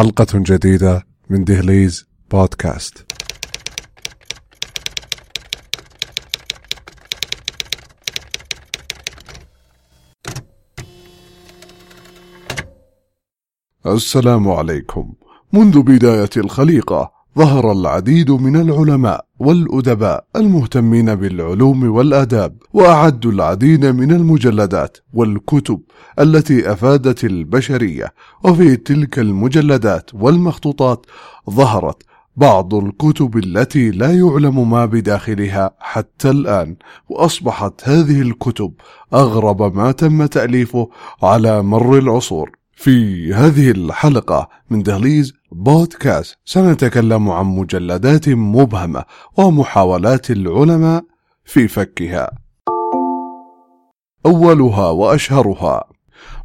حلقة جديدة من دهليز بودكاست. السلام عليكم. منذ بداية الخليقة ظهر العديد من العلماء والأدباء المهتمين بالعلوم والآداب وأعدوا العديد من المجلدات والكتب التي أفادت البشرية وفي تلك المجلدات والمخطوطات ظهرت بعض الكتب التي لا يعلم ما بداخلها حتى الآن وأصبحت هذه الكتب أغرب ما تم تأليفه على مر العصور. في هذه الحلقة من دهليز بودكاست سنتكلم عن مجلدات مبهمة ومحاولات العلماء في فكها. أولها وأشهرها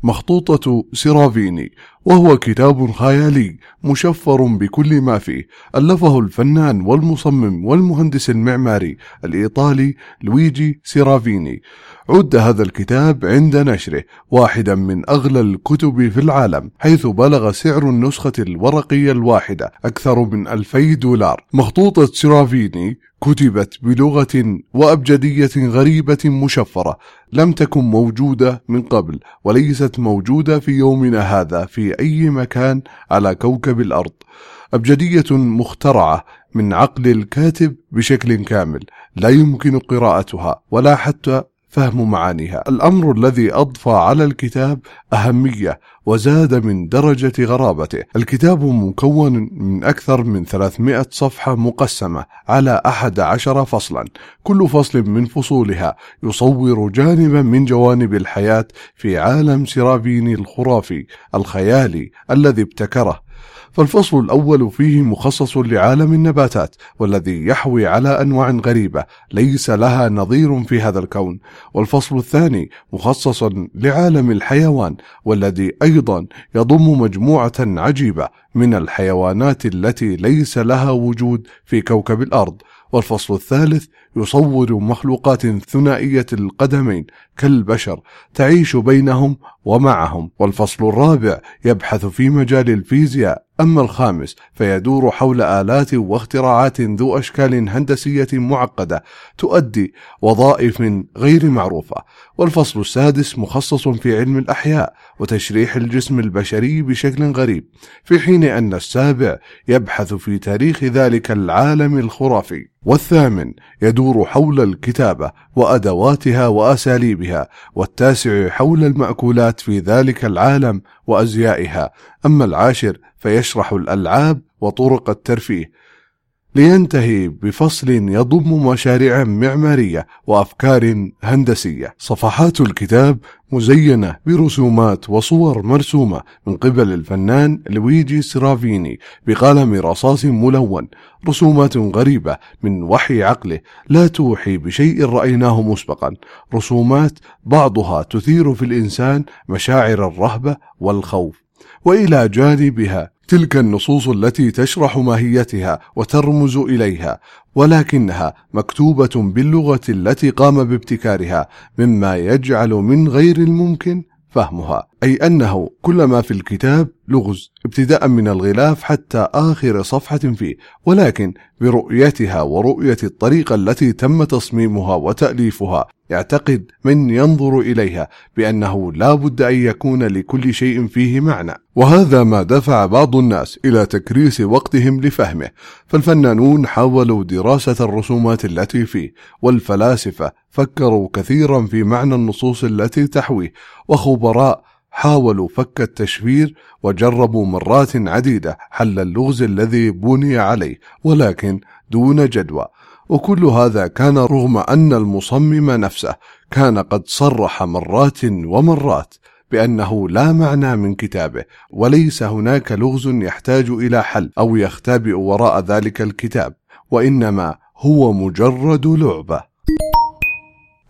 مخطوطة سيرافيني وهو كتاب خيالي مشفر بكل ما فيه. ألفه الفنان والمصمم والمهندس المعماري الإيطالي لويجي سيرافيني. عد هذا الكتاب عند نشره واحدا من أغلى الكتب في العالم حيث بلغ سعر النسخة الورقية الواحدة أكثر من ألفي دولار. مخطوطة سيرافيني كتبت بلغة وأبجدية غريبة مشفرة لم تكن موجودة من قبل وليست موجودة في يومنا هذا في أي مكان على كوكب الأرض. أبجدية مخترعة من عقل الكاتب بشكل كامل لا يمكن قراءتها ولا حتى فهم معانيها. الأمر الذي أضفى على الكتاب أهمية وزاد من درجة غرابته. الكتاب مكون من أكثر من 300 صفحة مقسمة على 11 فصلا. كل فصل من فصولها يصور جانبا من جوانب الحياة في عالم سيرافيني الخرافي الخيالي الذي ابتكره فالفصل الأول فيه مخصص لعالم النباتات والذي يحوي على أنواع غريبة ليس لها نظير في هذا الكون. والفصل الثاني مخصص لعالم الحيوان والذي أيضا يضم مجموعة عجيبة من الحيوانات التي ليس لها وجود في كوكب الأرض. والفصل الثالث يصور مخلوقات ثنائية القدمين كالبشر تعيش بينهم ومعهم. والفصل الرابع يبحث في مجال الفيزياء أما الخامس فيدور حول آلات واختراعات ذو أشكال هندسية معقدة تؤدي وظائف غير معروفة. والفصل السادس مخصص في علم الأحياء وتشريح الجسم البشري بشكل غريب في حين أن السابع يبحث في تاريخ ذلك العالم الخرافي. والثامن يدور حول الكتابة وأدواتها وأساليبها والتاسع حول المأكولات في ذلك العالم وأزيائها. أما العاشر فيشرح الألعاب وطرق الترفيه. لينتهي بفصل يضم مشاريع معمارية وأفكار هندسية. صفحات الكتاب مزينة برسومات وصور مرسومة من قبل الفنان لويجي سرافيني بقلم رصاص ملون. رسومات غريبة من وحي عقله لا توحي بشيء رأيناه مسبقا. رسومات بعضها تثير في الإنسان مشاعر الرهبة والخوف. وإلى جانبها تلك النصوص التي تشرح ماهيتها وترمز إليها ولكنها مكتوبة باللغة التي قام بابتكارها مما يجعل من غير الممكن فهمها. أي أنه كل ما في الكتاب لغز ابتداء من الغلاف حتى آخر صفحة فيه ولكن برؤيتها ورؤية الطريقة التي تم تصميمها وتأليفها يعتقد من ينظر إليها بأنه لا بد أن يكون لكل شيء فيه معنى. وهذا ما دفع بعض الناس إلى تكريس وقتهم لفهمه فالفنانون حاولوا دراسة الرسومات التي فيه والفلاسفة فكروا كثيرا في معنى النصوص التي تحويه وخبراء حاولوا فك التشفير وجربوا مرات عديدة حل اللغز الذي بني عليه ولكن دون جدوى. وكل هذا كان رغم أن المصمم نفسه كان قد صرح مرات ومرات بأنه لا معنى من كتابه وليس هناك لغز يحتاج إلى حل أو يختبئ وراء ذلك الكتاب وإنما هو مجرد لعبة.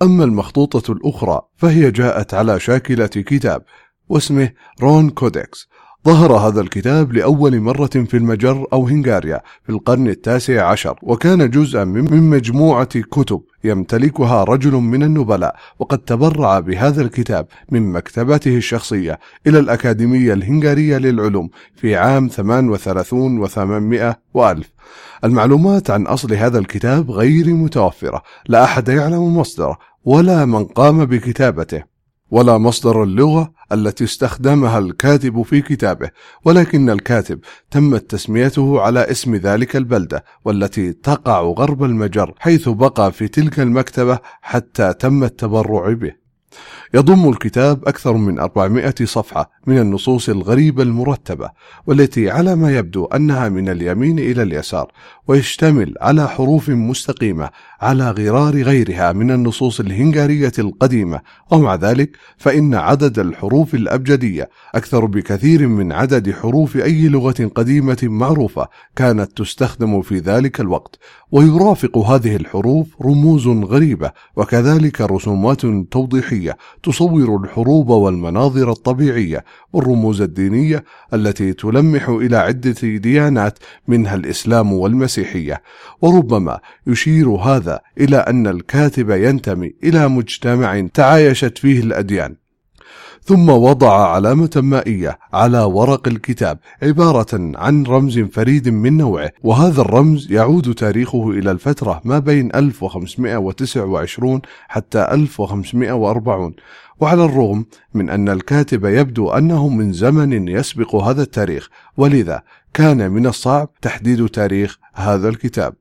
أما المخطوطة الأخرى فهي جاءت على شاكلة كتاب واسمه رون كودكس. ظهر هذا الكتاب لأول مرة في المجر أو هنغاريا في القرن التاسع عشر وكان جزءا من مجموعة كتب يمتلكها رجل من النبلاء وقد تبرع بهذا الكتاب من مكتبته الشخصية إلى الأكاديمية الهنغارية للعلوم في عام 38 و800 وألف. المعلومات عن أصل هذا الكتاب غير متوفرة لا أحد يعلم مصدره ولا من قام بكتابته. ولا مصدر اللغة التي استخدمها الكاتب في كتابه ولكن الكاتب تمت تسميته على اسم ذلك البلدة والتي تقع غرب المجر حيث بقى في تلك المكتبة حتى تم التبرع به. يضم الكتاب أكثر من 400 صفحة من النصوص الغريبة المرتبة والتي على ما يبدو أنها من اليمين إلى اليسار ويشتمل على حروف مستقيمة على غرار غيرها من النصوص الهنغارية القديمة. ومع ذلك فإن عدد الحروف الأبجدية أكثر بكثير من عدد حروف أي لغة قديمة معروفة كانت تستخدم في ذلك الوقت. ويرافق هذه الحروف رموز غريبة وكذلك رسومات توضيحية تصور الحروب والمناظر الطبيعية والرموز الدينية التي تلمح إلى عدة ديانات منها الإسلام والمسيحية. وربما يشير هذا إلى أن الكاتب ينتمي إلى مجتمع تعايشت فيه الأديان. ثم وضع علامة مائية على ورق الكتاب عبارة عن رمز فريد من نوعه وهذا الرمز يعود تاريخه إلى الفترة ما بين 1529 حتى 1540 وعلى الرغم من أن الكاتب يبدو أنه من زمن يسبق هذا التاريخ ولذا كان من الصعب تحديد تاريخ هذا الكتاب.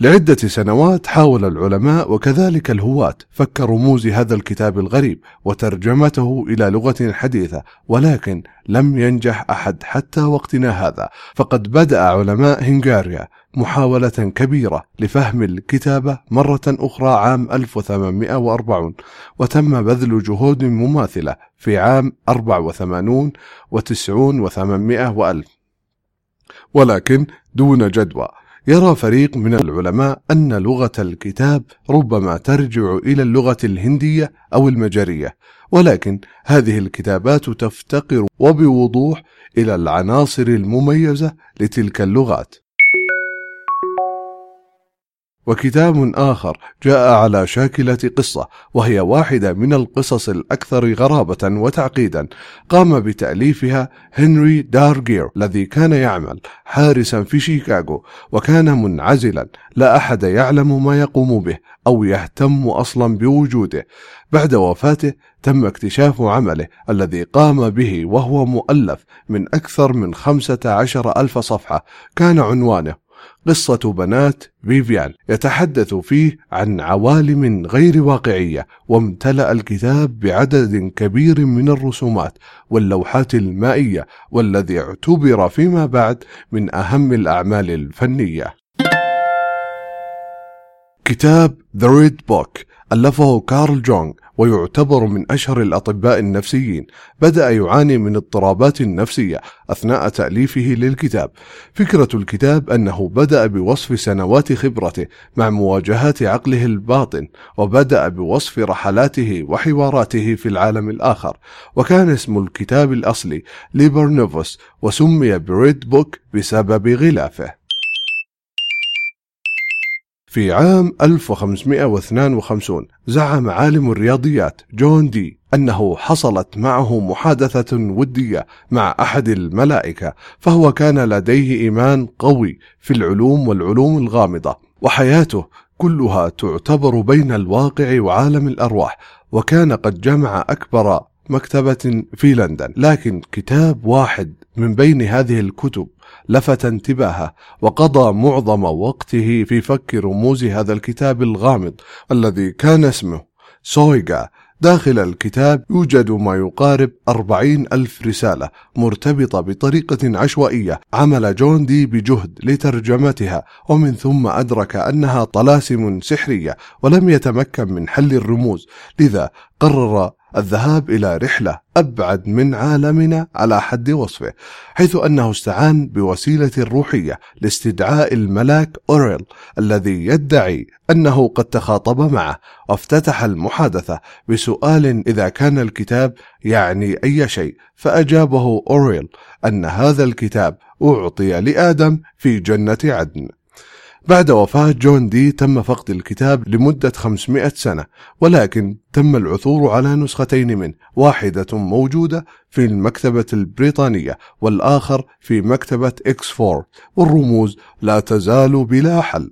لعدة سنوات حاول العلماء وكذلك الهواة فك رموز هذا الكتاب الغريب وترجمته إلى لغة حديثة ولكن لم ينجح أحد حتى وقتنا هذا. فقد بدأ علماء هنغاريا محاولة كبيرة لفهم الكتابة مرة أخرى عام 1840 وتم بذل جهود مماثلة في عام 84 و90 و800 وألف. ولكن دون جدوى يرى فريق من العلماء أن لغة الكتاب ربما ترجع إلى اللغة الهندية أو المجرية ولكن هذه الكتابات تفتقر وبوضوح إلى العناصر المميزة لتلك اللغات. وكتاب آخر جاء على شاكلة قصة وهي واحدة من القصص الأكثر غرابة وتعقيدا. قام بتأليفها هنري دارجير الذي كان يعمل حارسا في شيكاغو وكان منعزلا. لا أحد يعلم ما يقوم به أو يهتم أصلا بوجوده. بعد وفاته تم اكتشاف عمله الذي قام به وهو مؤلف من أكثر من خمسة عشر ألف صفحة. كان عنوانه قصة بنات فيفيان يتحدث فيه عن عوالم غير واقعية وامتلأ الكتاب بعدد كبير من الرسومات واللوحات المائية والذي اعتبر فيما بعد من أهم الأعمال الفنية. كتاب The Red Book ألفه كارل جونغ ويعتبر من أشهر الأطباء النفسيين. بدأ يعاني من اضطرابات نفسية أثناء تأليفه للكتاب. فكرة الكتاب أنه بدأ بوصف سنوات خبرته مع مواجهات عقله الباطن وبدأ بوصف رحلاته وحواراته في العالم الآخر. وكان اسم الكتاب الأصلي Liber Novus وسمي ب Red Book بسبب غلافه. في عام 1552 زعم عالم الرياضيات جون دي أنه حصلت معه محادثة ودية مع أحد الملائكة فهو كان لديه إيمان قوي في العلوم والعلوم الغامضة وحياته كلها تعتبر بين الواقع وعالم الأرواح وكان قد جمع أكبر مكتبة في لندن لكن كتاب واحد من بين هذه الكتب لفت انتباهه وقضى معظم وقته في فك رموز هذا الكتاب الغامض الذي كان اسمه سويغا. داخل الكتاب يوجد ما يقارب أربعين ألف رسالة مرتبطة بطريقة عشوائية عمل جون دي بجهد لترجمتها ومن ثم أدرك أنها طلاسم سحرية ولم يتمكن من حل الرموز لذا قرر الذهاب إلى رحلة أبعد من عالمنا على حد وصفه حيث أنه استعان بوسيلة روحية لاستدعاء الملاك أوريل الذي يدعي أنه قد تخاطب معه وافتتح المحادثة بسؤال إذا كان الكتاب يعني أي شيء فأجابه أوريل أن هذا الكتاب أعطي لآدم في جنة عدن. بعد وفاة جون دي تم فقد الكتاب لمدة 500 سنة ولكن تم العثور على نسختين منه واحدة موجودة في المكتبة البريطانية والآخر في مكتبة إكسفورد والرموز لا تزال بلا حل.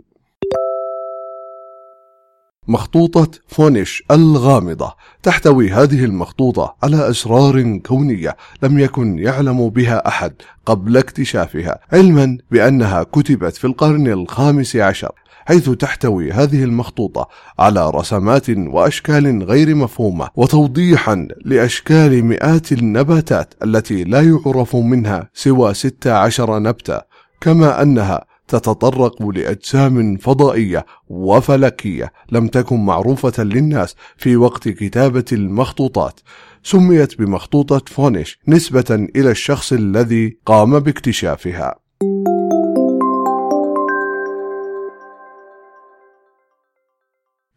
مخطوطة فونيش الغامضة تحتوي هذه المخطوطة على أسرار كونية لم يكن يعلم بها أحد قبل اكتشافها علما بأنها كتبت في القرن الخامس عشر حيث تحتوي هذه المخطوطة على رسمات وأشكال غير مفهومة وتوضيحا لأشكال مئات النباتات التي لا يعرف منها سوى 16 نبتة كما أنها تتطرق لأجسام فضائية وفلكية لم تكن معروفة للناس في وقت كتابة المخطوطات. سميت بمخطوطة فونيش نسبة إلى الشخص الذي قام باكتشافها.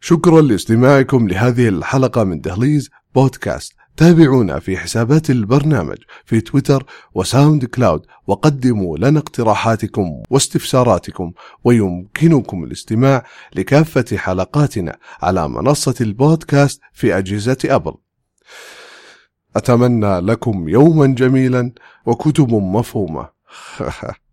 شكرا لاستماعكم لهذه الحلقة من دهليز بودكاست. تابعونا في حسابات البرنامج في تويتر وساوند كلاود وقدموا لنا اقتراحاتكم واستفساراتكم ويمكنكم الاستماع لكافة حلقاتنا على منصة البودكاست في أجهزة أبل. أتمنى لكم يوما جميلا وكتب مفهومة.